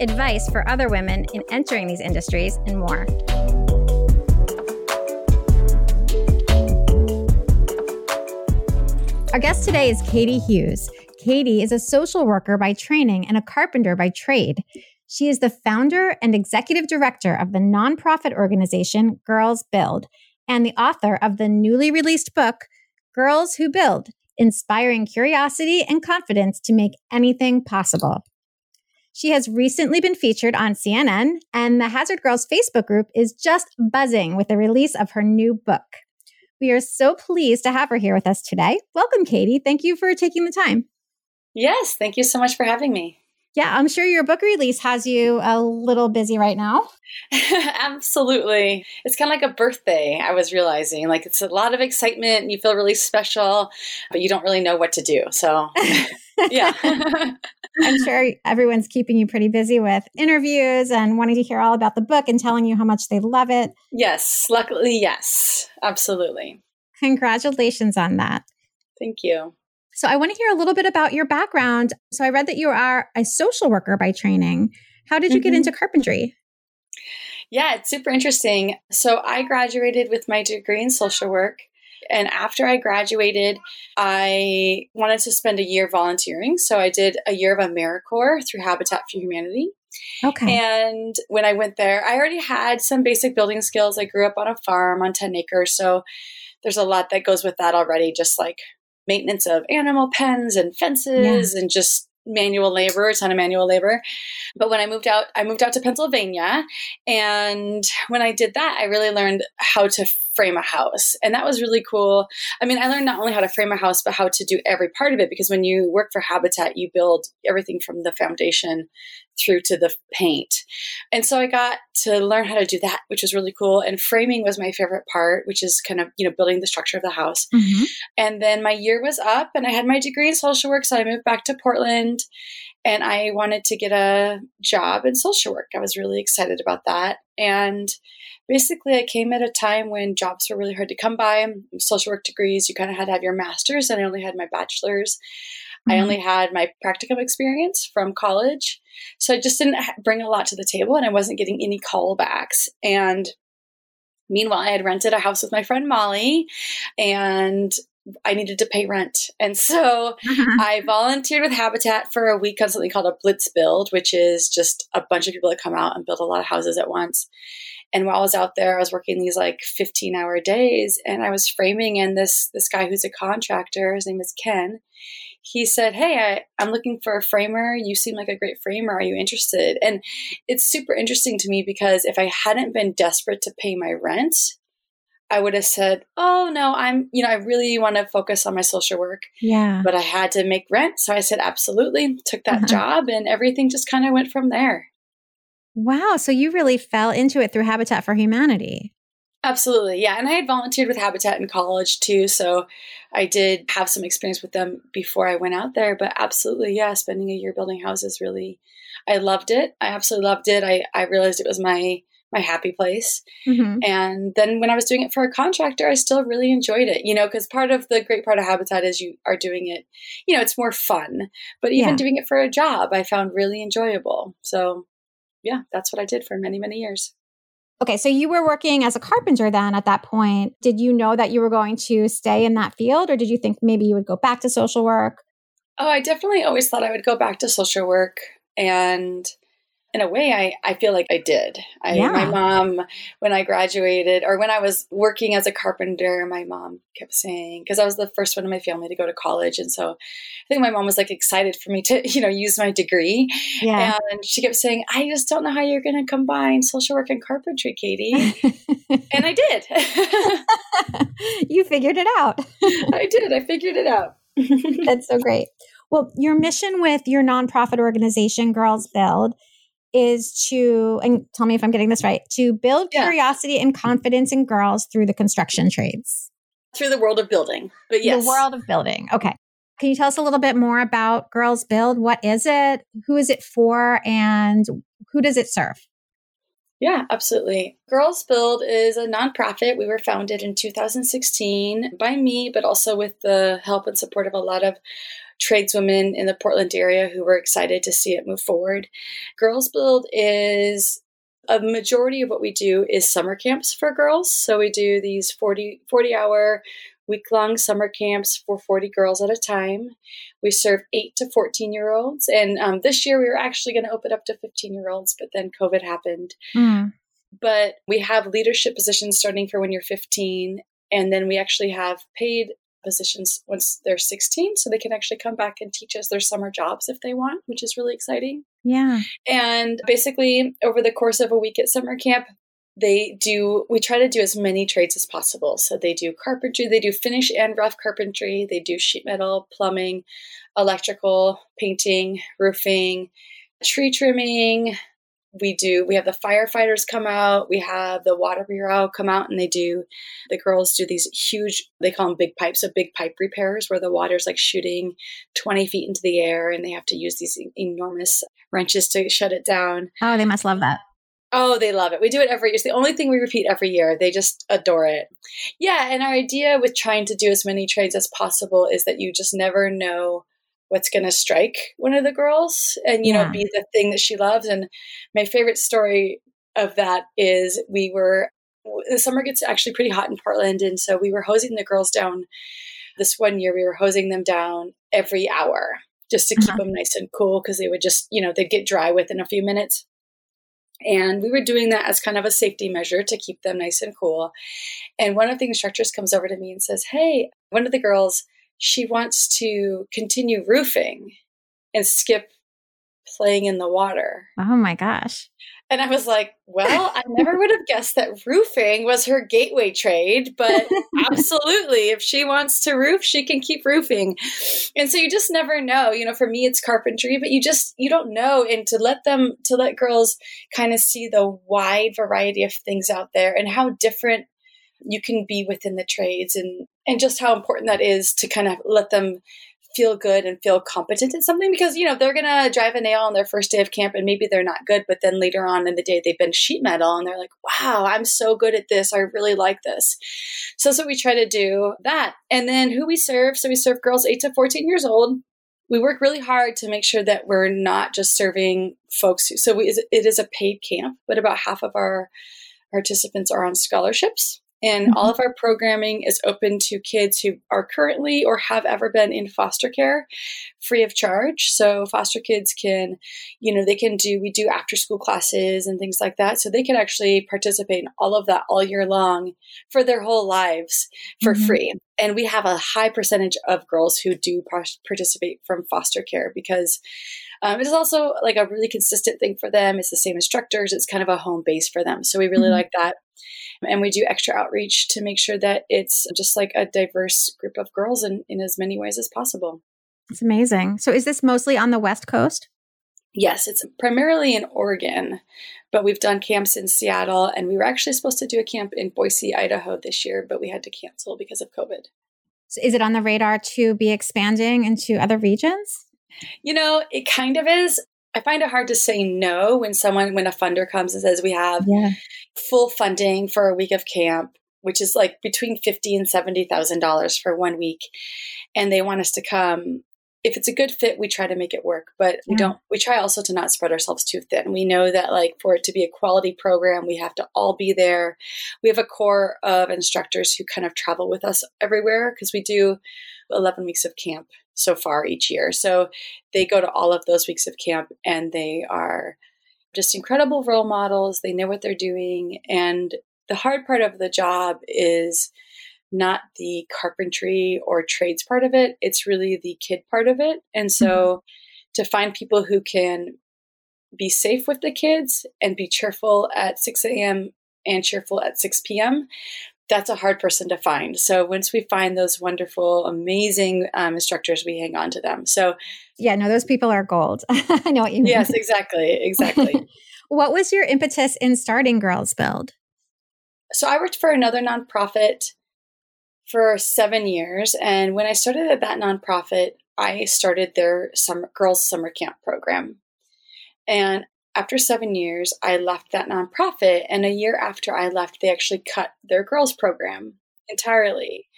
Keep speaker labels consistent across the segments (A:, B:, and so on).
A: advice for other women in entering these industries, and more. Our guest today is Katie Hughes. Katie is a social worker by training and a carpenter by trade. She is the founder and executive director of the nonprofit organization Girls Build and the author of the newly released book, Girls Who Build Inspiring Curiosity and Confidence to Make Anything Possible. She has recently been featured on CNN, and the Hazard Girls Facebook group is just buzzing with the release of her new book. We are so pleased to have her here with us today. Welcome, Katie. Thank you for taking the time.
B: Yes, thank you so much for having me.
A: Yeah, I'm sure your book release has you a little busy right now.
B: Absolutely. It's kind of like a birthday, I was realizing. Like it's a lot of excitement and you feel really special, but you don't really know what to do. So, yeah.
A: I'm sure everyone's keeping you pretty busy with interviews and wanting to hear all about the book and telling you how much they love it.
B: Yes, luckily, yes. Absolutely.
A: Congratulations on that.
B: Thank you.
A: So I want to hear a little bit about your background. So I read that you are a social worker by training. How did you mm-hmm. get into carpentry?
B: Yeah, it's super interesting. So I graduated with my degree in social work. And after I graduated, I wanted to spend a year volunteering. So I did a year of AmeriCorps through Habitat for Humanity.
A: Okay.
B: And when I went there, I already had some basic building skills. I grew up on a farm on 10 acres. So there's a lot that goes with that already, just like maintenance of animal pens and fences yeah. and just manual labor, a ton of manual labor. But when I moved out, I moved out to Pennsylvania. And when I did that, I really learned how to frame a house. And that was really cool. I mean, I learned not only how to frame a house, but how to do every part of it because when you work for Habitat, you build everything from the foundation through to the paint. And so I got to learn how to do that, which was really cool. And framing was my favorite part, which is kind of, you know, building the structure of the house. Mm-hmm. And then my year was up and I had my degree in social work. So I moved back to Portland and I wanted to get a job in social work. I was really excited about that. And basically I came at a time when jobs were really hard to come by. Social work degrees, you kind of had to have your master's, and I only had my bachelor's. Mm-hmm. I only had my practicum experience from college. So I just didn't bring a lot to the table, and I wasn't getting any callbacks. And meanwhile, I had rented a house with my friend Molly, and I needed to pay rent. And so I volunteered with Habitat for a week on something called a Blitz Build, which is just a bunch of people that come out and build a lot of houses at once. And while I was out there, I was working these like 15 hour days and I was framing and this this guy who's a contractor, his name is Ken, he said, Hey, I, I'm looking for a framer. You seem like a great framer. Are you interested? And it's super interesting to me because if I hadn't been desperate to pay my rent, I would have said, Oh, no, I'm, you know, I really want to focus on my social work.
A: Yeah.
B: But I had to make rent. So I said, Absolutely. Took that uh-huh. job and everything just kind of went from there.
A: Wow. So you really fell into it through Habitat for Humanity.
B: Absolutely. Yeah. And I had volunteered with Habitat in college too. So I did have some experience with them before I went out there. But absolutely, yeah, spending a year building houses really, I loved it. I absolutely loved it. I, I realized it was my my happy place. Mm-hmm. And then when I was doing it for a contractor, I still really enjoyed it, you know, because part of the great part of Habitat is you are doing it, you know, it's more fun. But even yeah. doing it for a job, I found really enjoyable. So yeah, that's what I did for many, many years.
A: Okay, so you were working as a carpenter then at that point. Did you know that you were going to stay in that field or did you think maybe you would go back to social work?
B: Oh, I definitely always thought I would go back to social work. And in a way i i feel like i did. I, yeah. my mom when i graduated or when i was working as a carpenter my mom kept saying because i was the first one in my family to go to college and so i think my mom was like excited for me to you know use my degree. Yeah. and she kept saying i just don't know how you're going to combine social work and carpentry katie. And i did.
A: You figured it out.
B: I did. I figured it out.
A: That's so great. Well your mission with your nonprofit organization girls build is to, and tell me if I'm getting this right, to build yeah. curiosity and confidence in girls through the construction trades.
B: Through the world of building. But yes.
A: The world of building. Okay. Can you tell us a little bit more about Girls Build? What is it? Who is it for? And who does it serve?
B: Yeah, absolutely. Girls Build is a nonprofit. We were founded in 2016 by me, but also with the help and support of a lot of tradeswomen in the Portland area who were excited to see it move forward. Girls Build is a majority of what we do is summer camps for girls. So we do these 40, 40 hour week long summer camps for 40 girls at a time. We serve 8 to 14 year olds. And um, this year we were actually going to open up to 15 year olds, but then COVID happened. Mm. But we have leadership positions starting for when you're 15. And then we actually have paid positions once they're 16 so they can actually come back and teach us their summer jobs if they want which is really exciting.
A: Yeah.
B: And basically over the course of a week at summer camp they do we try to do as many trades as possible. So they do carpentry they do finish and rough carpentry they do sheet metal plumbing electrical painting roofing tree trimming we do we have the firefighters come out we have the water bureau come out and they do the girls do these huge they call them big pipes so big pipe repairs where the water's like shooting 20 feet into the air and they have to use these enormous wrenches to shut it down
A: oh they must love that
B: Oh, they love it. We do it every year. It's the only thing we repeat every year. They just adore it. Yeah, and our idea with trying to do as many trades as possible is that you just never know what's going to strike one of the girls and you yeah. know be the thing that she loves and my favorite story of that is we were the summer gets actually pretty hot in Portland and so we were hosing the girls down this one year we were hosing them down every hour just to keep uh-huh. them nice and cool because they would just you know they'd get dry within a few minutes and we were doing that as kind of a safety measure to keep them nice and cool. And one of the instructors comes over to me and says, Hey, one of the girls, she wants to continue roofing and skip playing in the water.
A: Oh my gosh.
B: And I was like, well, I never would have guessed that roofing was her gateway trade, but absolutely, if she wants to roof, she can keep roofing. And so you just never know. You know, for me, it's carpentry, but you just, you don't know. And to let them, to let girls kind of see the wide variety of things out there and how different you can be within the trades and, and just how important that is to kind of let them feel good and feel competent in something because you know they're gonna drive a nail on their first day of camp and maybe they're not good but then later on in the day they've been sheet metal and they're like wow i'm so good at this. I really like this. So that's what we try to do that. And then who we serve so we serve girls 8 to 14 years old. We work really hard to make sure that we're not just serving folks who, so we, it is a paid camp but about half of our participants are on scholarships and mm-hmm. all of our programming is open to kids who are currently or have ever been in foster care free of charge. So foster kids can, you know, they can do, we do after school classes and things like that. So they can actually participate in all of that all year long for their whole lives for mm-hmm. free. And we have a high percentage of girls who do participate from foster care because um, it is also like a really consistent thing for them. It's the same instructors. It's kind of a home base for them. So we really mm-hmm. like that. And we do extra outreach to make sure that it's just like a diverse group of girls in, in as many ways as possible.
A: It's amazing. So is this mostly on the West Coast?
B: Yes, it's primarily in Oregon, but we've done camps in Seattle and we were actually supposed to do a camp in Boise, Idaho this year, but we had to cancel because of COVID.
A: So is it on the radar to be expanding into other regions?
B: You know, it kind of is. I find it hard to say no when someone, when a funder comes and says we have yeah. full funding for a week of camp, which is like between fifty and seventy thousand dollars for one week, and they want us to come. If it's a good fit, we try to make it work, but we don't. We try also to not spread ourselves too thin. We know that, like, for it to be a quality program, we have to all be there. We have a core of instructors who kind of travel with us everywhere because we do eleven weeks of camp so far each year. So they go to all of those weeks of camp and they are just incredible role models. They know what they're doing. And the hard part of the job is not the carpentry or trades part of it, it's really the kid part of it. And so mm-hmm. to find people who can be safe with the kids and be cheerful at 6 a.m. and cheerful at 6 p.m that's a hard person to find. So once we find those wonderful, amazing um, instructors, we hang on to them. So
A: yeah, no, those people are gold. I know what you mean.
B: Yes, exactly, exactly.
A: what was your impetus in starting Girls Build?
B: So I worked for another nonprofit for seven years, and when I started at that nonprofit, I started their summer girls summer camp program. And after seven years, I left that nonprofit. And a year after I left, they actually cut their girls program entirely.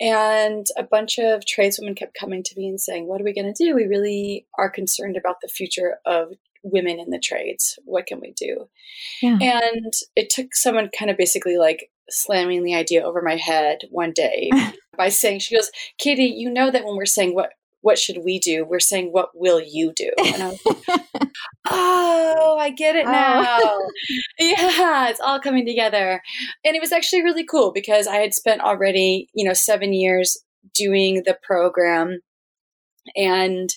B: And a bunch of tradeswomen kept coming to me and saying, What are we going to do? We really are concerned about the future of women in the trades. What can we do? Yeah. And it took someone kind of basically like slamming the idea over my head one day by saying, She goes, Katie, you know that when we're saying what what should we do? We're saying, what will you do? And I was like, oh, I get it oh. now. Oh. yeah, it's all coming together. And it was actually really cool because I had spent already, you know, seven years doing the program and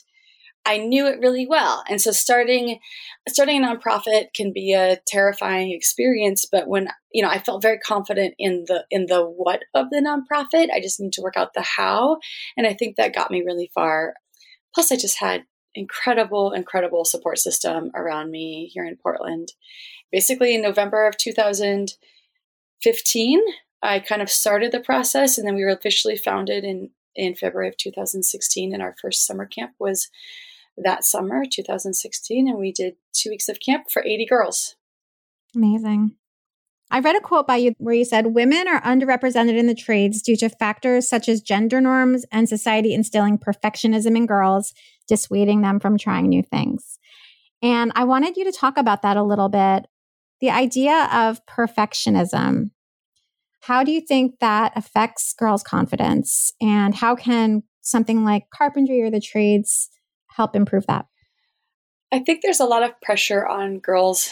B: I knew it really well. And so starting starting a nonprofit can be a terrifying experience, but when you know, I felt very confident in the in the what of the nonprofit. I just need to work out the how, and I think that got me really far. Plus I just had incredible incredible support system around me here in Portland. Basically in November of 2015, I kind of started the process and then we were officially founded in in February of 2016 and our first summer camp was that summer, 2016, and we did two weeks of camp for 80 girls.
A: Amazing. I read a quote by you where you said women are underrepresented in the trades due to factors such as gender norms and society instilling perfectionism in girls, dissuading them from trying new things. And I wanted you to talk about that a little bit. The idea of perfectionism. How do you think that affects girls' confidence? And how can something like carpentry or the trades help improve that?
B: I think there's a lot of pressure on girls,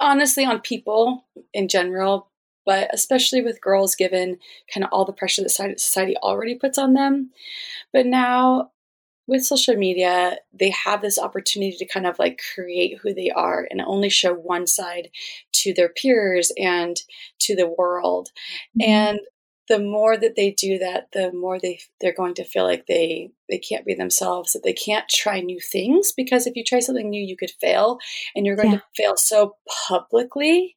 B: honestly, on people in general, but especially with girls, given kind of all the pressure that society already puts on them. But now with social media, they have this opportunity to kind of like create who they are and only show one side to their peers and to the world. Mm-hmm. And the more that they do that, the more they they're going to feel like they they can't be themselves, that they can't try new things because if you try something new, you could fail, and you're going yeah. to fail so publicly.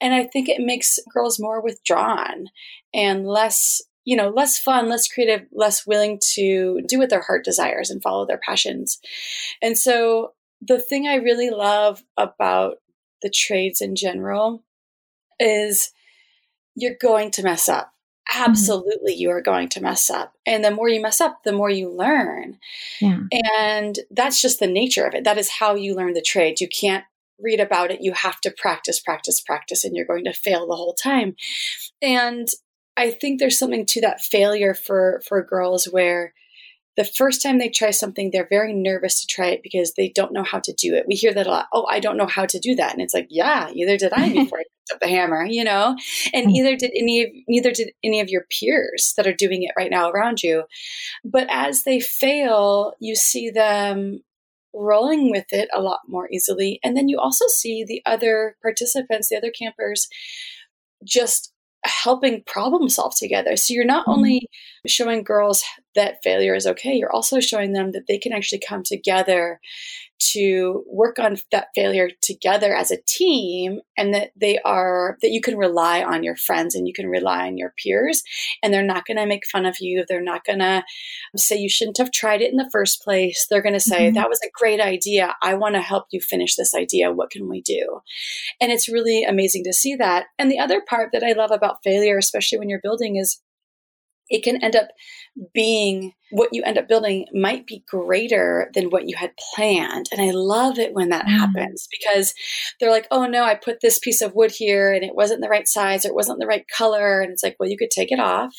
B: And I think it makes girls more withdrawn and less you know less fun less creative less willing to do what their heart desires and follow their passions and so the thing i really love about the trades in general is you're going to mess up. Mm-hmm. absolutely you are going to mess up. And the more you mess up, the more you learn. Yeah. And that's just the nature of it. That is how you learn the trade. You can't read about it. You have to practice, practice, practice, and you're going to fail the whole time. And I think there's something to that failure for for girls where the first time they try something, they're very nervous to try it because they don't know how to do it. We hear that a lot. Oh, I don't know how to do that. And it's like, yeah, neither did I before I up the hammer, you know? And mm. neither did any of neither did any of your peers that are doing it right now around you. But as they fail, you see them rolling with it a lot more easily. And then you also see the other participants, the other campers, just helping problem solve together. So you're not mm-hmm. only showing girls that failure is okay, you're also showing them that they can actually come together to work on that failure together as a team and that they are that you can rely on your friends and you can rely on your peers. And they're not going to make fun of you. They're not going to say you shouldn't have tried it in the first place. They're going to say mm-hmm. that was a great idea. I want to help you finish this idea. What can we do? And it's really amazing to see that. And the other part that i love about failure especially when you're building is it can end up being what you end up building might be greater than what you had planned. And I love it when that mm. happens because they're like, oh no, I put this piece of wood here and it wasn't the right size or it wasn't the right color. And it's like, well, you could take it off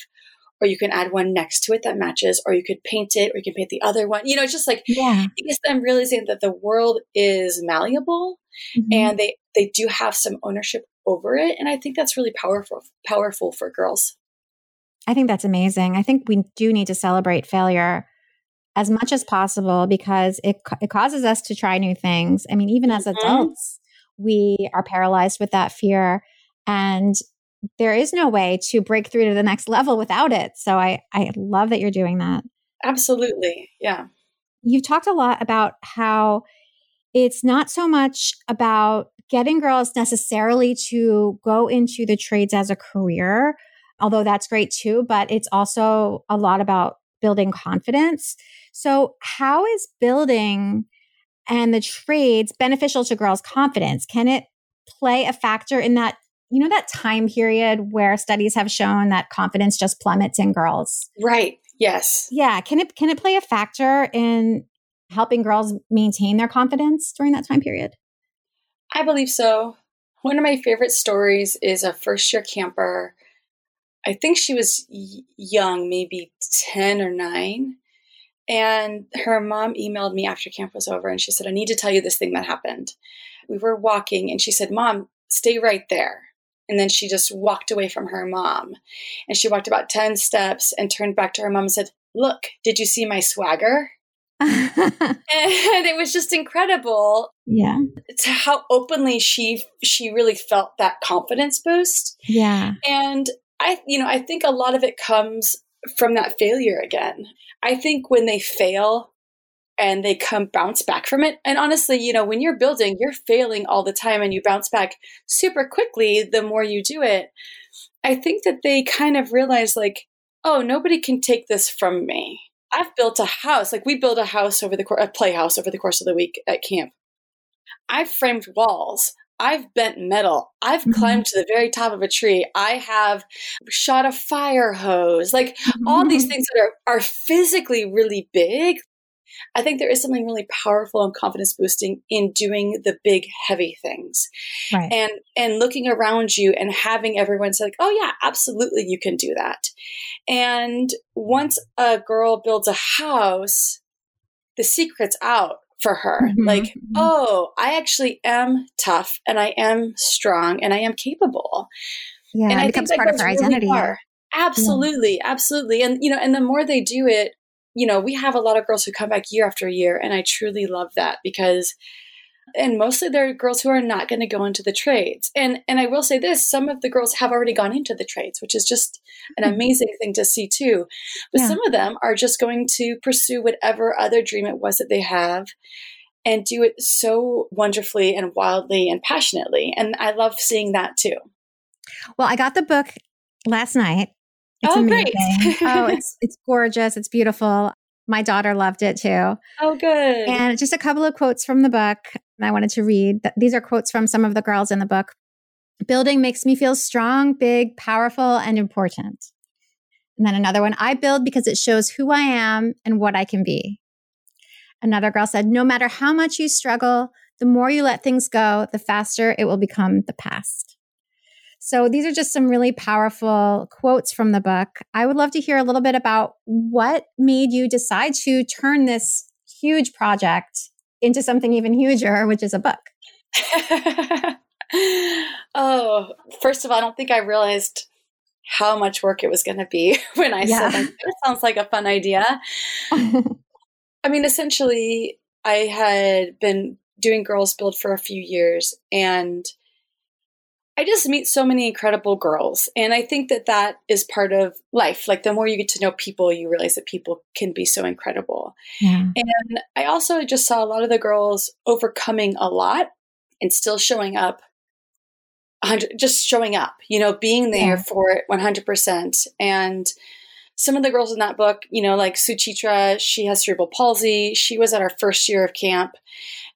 B: or you can add one next to it that matches, or you could paint it, or you can paint the other one. You know, it's just like yeah. I guess I'm realizing that the world is malleable mm-hmm. and they they do have some ownership over it. And I think that's really powerful powerful for girls.
A: I think that's amazing. I think we do need to celebrate failure as much as possible because it, it causes us to try new things. I mean, even as mm-hmm. adults, we are paralyzed with that fear. And there is no way to break through to the next level without it. So I, I love that you're doing that.
B: Absolutely. Yeah.
A: You've talked a lot about how it's not so much about getting girls necessarily to go into the trades as a career, although that's great too, but it's also a lot about building confidence. So, how is building and the trades beneficial to girls' confidence? Can it play a factor in that? You know, that time period where studies have shown that confidence just plummets in girls.
B: Right. Yes.
A: Yeah. Can it can it play a factor in helping girls maintain their confidence during that time period?
B: I believe so. One of my favorite stories is a first year camper. I think she was young, maybe 10 or 9. And her mom emailed me after camp was over and she said, I need to tell you this thing that happened. We were walking and she said, Mom, stay right there. And then she just walked away from her mom. And she walked about 10 steps and turned back to her mom and said, Look, did you see my swagger? and it was just incredible
A: yeah
B: to how openly she she really felt that confidence boost
A: yeah
B: and i you know i think a lot of it comes from that failure again i think when they fail and they come bounce back from it and honestly you know when you're building you're failing all the time and you bounce back super quickly the more you do it i think that they kind of realize like oh nobody can take this from me I've built a house. Like we built a house over the course, a playhouse over the course of the week at camp. I've framed walls. I've bent metal. I've mm-hmm. climbed to the very top of a tree. I have shot a fire hose. Like mm-hmm. all these things that are, are physically really big, I think there is something really powerful and confidence boosting in doing the big heavy things. Right. And and looking around you and having everyone say like, "Oh yeah, absolutely you can do that." And once a girl builds a house, the secret's out for her. Mm-hmm. Like, mm-hmm. "Oh, I actually am tough and I am strong and I am capable."
A: Yeah, and it I becomes part of her really identity.
B: Far. Absolutely, yeah. absolutely. And you know, and the more they do it, you know, we have a lot of girls who come back year after year, and I truly love that because and mostly they're girls who are not going to go into the trades. And and I will say this, some of the girls have already gone into the trades, which is just an mm-hmm. amazing thing to see too. But yeah. some of them are just going to pursue whatever other dream it was that they have and do it so wonderfully and wildly and passionately. And I love seeing that too.
A: Well, I got the book last night it's
B: oh,
A: amazing.
B: great.
A: oh, it's it's gorgeous. It's beautiful. My daughter loved it too.
B: Oh, good.
A: And just a couple of quotes from the book And I wanted to read. These are quotes from some of the girls in the book. Building makes me feel strong, big, powerful, and important. And then another one I build because it shows who I am and what I can be. Another girl said, No matter how much you struggle, the more you let things go, the faster it will become the past. So these are just some really powerful quotes from the book. I would love to hear a little bit about what made you decide to turn this huge project into something even huger, which is a book.
B: oh, first of all, I don't think I realized how much work it was going to be when I yeah. said that sounds like a fun idea. I mean, essentially, I had been doing Girls Build for a few years and I just meet so many incredible girls. And I think that that is part of life. Like the more you get to know people, you realize that people can be so incredible. Yeah. And I also just saw a lot of the girls overcoming a lot and still showing up, just showing up, you know, being there yeah. for it 100%. And some of the girls in that book, you know, like Suchitra, she has cerebral palsy. She was at our first year of camp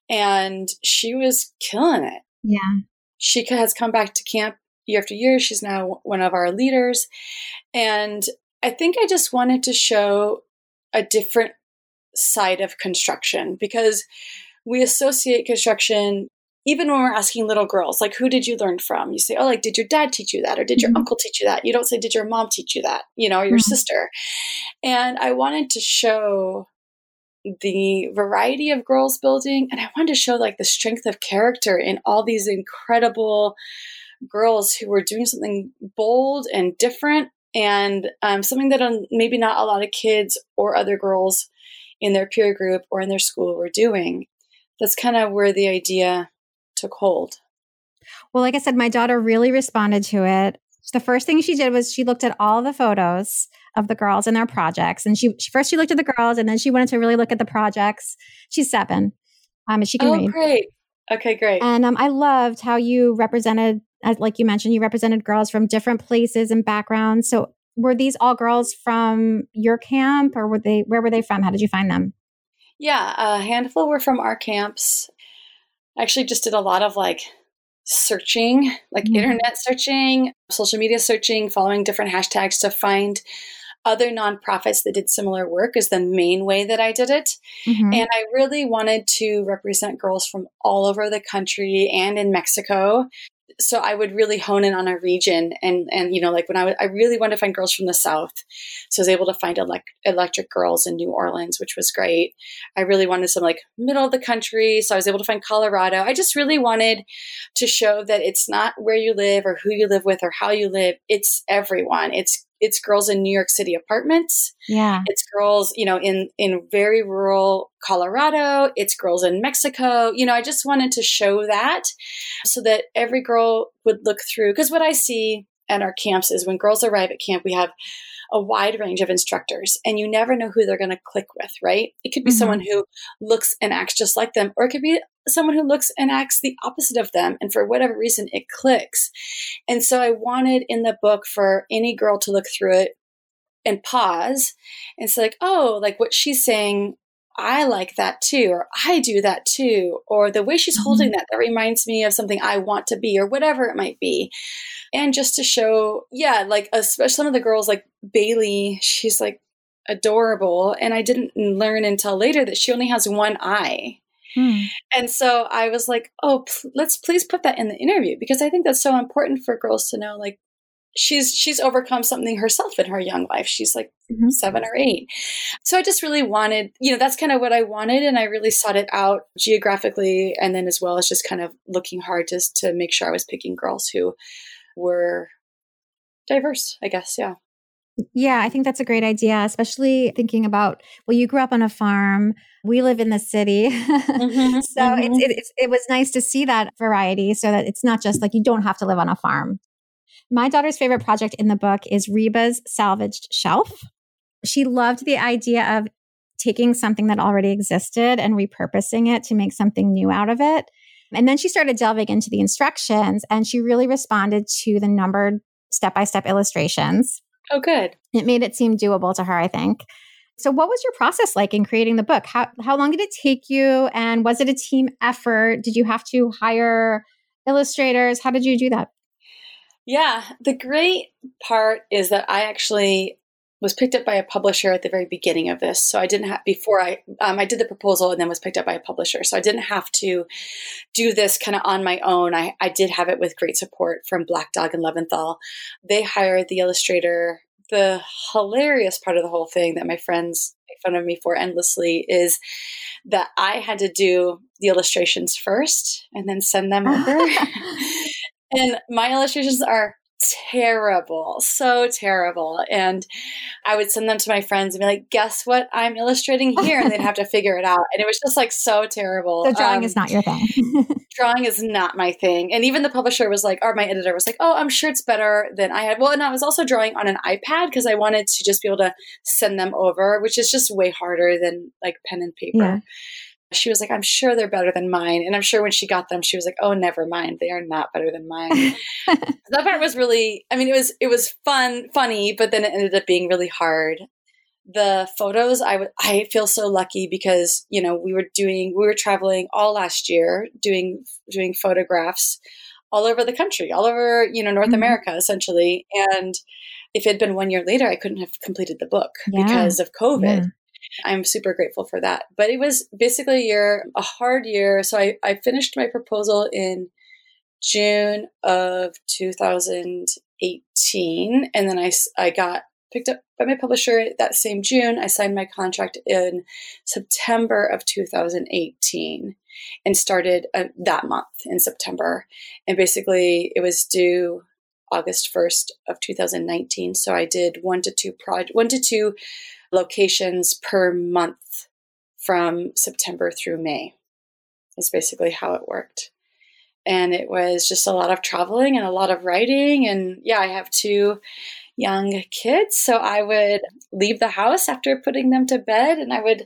B: and she was killing it.
A: Yeah
B: she has come back to camp year after year. She's now one of our leaders. And I think I just wanted to show a different side of construction because we associate construction even when we're asking little girls like who did you learn from you say oh like did your dad teach you that or did your mm-hmm. uncle teach you that you don't say did your mom teach you that you know or your mm-hmm. sister and i wanted to show the variety of girls building and i wanted to show like the strength of character in all these incredible girls who were doing something bold and different and um, something that um, maybe not a lot of kids or other girls in their peer group or in their school were doing. That's kind of where the idea took hold.
A: Well like i said my daughter really responded to it the first thing she did was she looked at all the photos of the girls and their projects. And she, she first she looked at the girls and then she wanted to really look at the projects. She's seven. Um, and she can
B: oh,
A: read.
B: great. Okay, great.
A: And um, I loved how you represented, as like you mentioned, you represented girls from different places and backgrounds. So were these all girls from your camp or were they, where were they from? How did you find them?
B: Yeah, a handful were from our camps. I actually just did a lot of like searching, like mm-hmm. internet searching, social media searching, following different hashtags to find other nonprofits that did similar work is the main way that I did it. Mm-hmm. And I really wanted to represent girls from all over the country and in Mexico so I would really hone in on a region and and you know like when I, w- I really wanted to find girls from the south. So I was able to find elect- electric girls in New Orleans which was great. I really wanted some like middle of the country so I was able to find Colorado. I just really wanted to show that it's not where you live or who you live with or how you live. It's everyone. It's it's girls in New York City apartments.
A: Yeah.
B: It's girls, you know, in in very rural Colorado, it's girls in Mexico. You know, I just wanted to show that so that every girl would look through because what I see at our camps is when girls arrive at camp, we have a wide range of instructors and you never know who they're going to click with, right? It could be mm-hmm. someone who looks and acts just like them, or it could be someone who looks and acts the opposite of them. And for whatever reason, it clicks. And so I wanted in the book for any girl to look through it and pause and say, like, oh, like what she's saying I like that too, or I do that too, or the way she's mm-hmm. holding that, that reminds me of something I want to be, or whatever it might be. And just to show, yeah, like especially some of the girls, like Bailey, she's like adorable. And I didn't learn until later that she only has one eye. Hmm. And so I was like, oh, pl- let's please put that in the interview because I think that's so important for girls to know, like, she's she's overcome something herself in her young life she's like mm-hmm. seven or eight so i just really wanted you know that's kind of what i wanted and i really sought it out geographically and then as well as just kind of looking hard just to make sure i was picking girls who were diverse i guess yeah
A: yeah, I think that's a great idea, especially thinking about, well, you grew up on a farm. We live in the city. Mm-hmm, so mm-hmm. It's, it's, it was nice to see that variety so that it's not just like you don't have to live on a farm. My daughter's favorite project in the book is Reba's salvaged shelf. She loved the idea of taking something that already existed and repurposing it to make something new out of it. And then she started delving into the instructions and she really responded to the numbered step by step illustrations.
B: Oh, good.
A: It made it seem doable to her, I think. So, what was your process like in creating the book? How, how long did it take you? And was it a team effort? Did you have to hire illustrators? How did you do that?
B: Yeah, the great part is that I actually was picked up by a publisher at the very beginning of this. So I didn't have before I um, I did the proposal and then was picked up by a publisher. So I didn't have to do this kind of on my own. I, I did have it with great support from Black Dog and Leventhal. They hired the illustrator. The hilarious part of the whole thing that my friends make fun of me for endlessly is that I had to do the illustrations first and then send them over. And my illustrations are terrible, so terrible. And I would send them to my friends and be like, guess what I'm illustrating here? And they'd have to figure it out. And it was just like so terrible.
A: So drawing um, is not your thing.
B: drawing is not my thing. And even the publisher was like, or my editor was like, oh, I'm sure it's better than I had. Well, and I was also drawing on an iPad because I wanted to just be able to send them over, which is just way harder than like pen and paper. Yeah she was like, I'm sure they're better than mine. And I'm sure when she got them, she was like, oh, never mind. They are not better than mine. that part was really, I mean, it was, it was fun, funny, but then it ended up being really hard. The photos, I would, I feel so lucky because, you know, we were doing, we were traveling all last year doing, doing photographs all over the country, all over, you know, North mm-hmm. America, essentially. And if it had been one year later, I couldn't have completed the book yeah. because of COVID. Yeah. I'm super grateful for that. But it was basically a year, a hard year. So I, I finished my proposal in June of 2018. And then I, I got picked up by my publisher that same June. I signed my contract in September of 2018 and started uh, that month in September. And basically, it was due August 1st of 2019. So I did one to two project, one to two locations per month from September through May, is basically how it worked. and it was just a lot of traveling and a lot of writing. And yeah, I have two young kids. So I would leave the house after putting them to bed and I would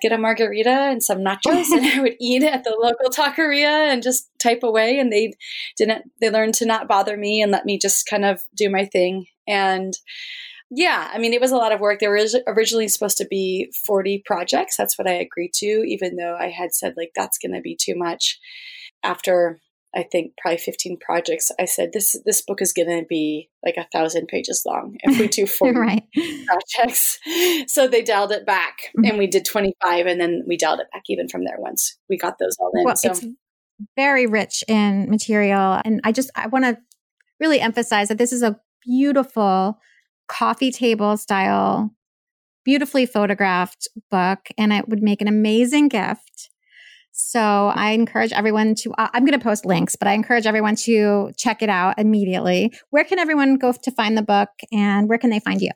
B: get a margarita and some nachos and I would eat at the local taqueria and just type away. And they didn't, they learned to not bother me and let me just kind of do my thing. And yeah, I mean, it was a lot of work. There was originally supposed to be 40 projects. That's what I agreed to, even though I had said, like, that's going to be too much. After I think probably 15 projects, I said this this book is going to be like a thousand pages long if we do 40 right. projects. So they dialed it back, mm-hmm. and we did 25, and then we dialed it back even from there once we got those all in.
A: Well,
B: so.
A: it's very rich in material, and I just I want to really emphasize that this is a beautiful coffee table style, beautifully photographed book, and it would make an amazing gift so I encourage everyone to, uh, I'm going to post links, but I encourage everyone to check it out immediately. Where can everyone go to find the book and where can they find you?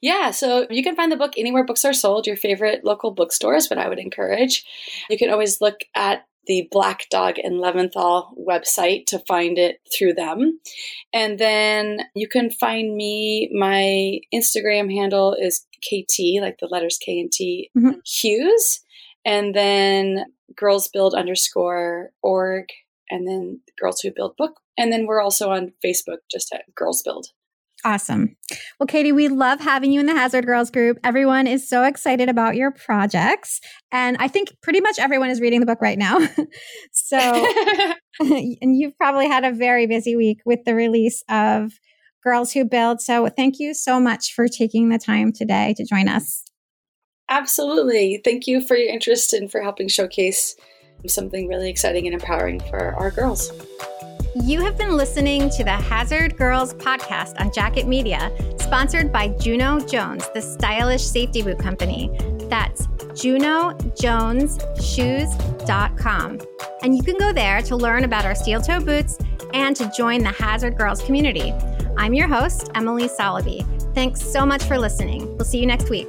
B: Yeah, so you can find the book anywhere books are sold, your favorite local bookstores, but I would encourage. You can always look at the Black Dog and Leventhal website to find it through them. And then you can find me. My Instagram handle is KT, like the letters K and T, mm-hmm. Hughes and then girls build underscore org and then girls who build book and then we're also on facebook just at girls build
A: awesome. Well katie we love having you in the hazard girls group. Everyone is so excited about your projects and i think pretty much everyone is reading the book right now. So and you've probably had a very busy week with the release of girls who build. So thank you so much for taking the time today to join us.
B: Absolutely. Thank you for your interest and for helping showcase something really exciting and empowering for our girls.
A: You have been listening to the Hazard Girls podcast on Jacket Media, sponsored by Juno Jones, the stylish safety boot company. That's junojonesshoes.com. And you can go there to learn about our steel toe boots and to join the Hazard Girls community. I'm your host, Emily Soloby. Thanks so much for listening. We'll see you next week.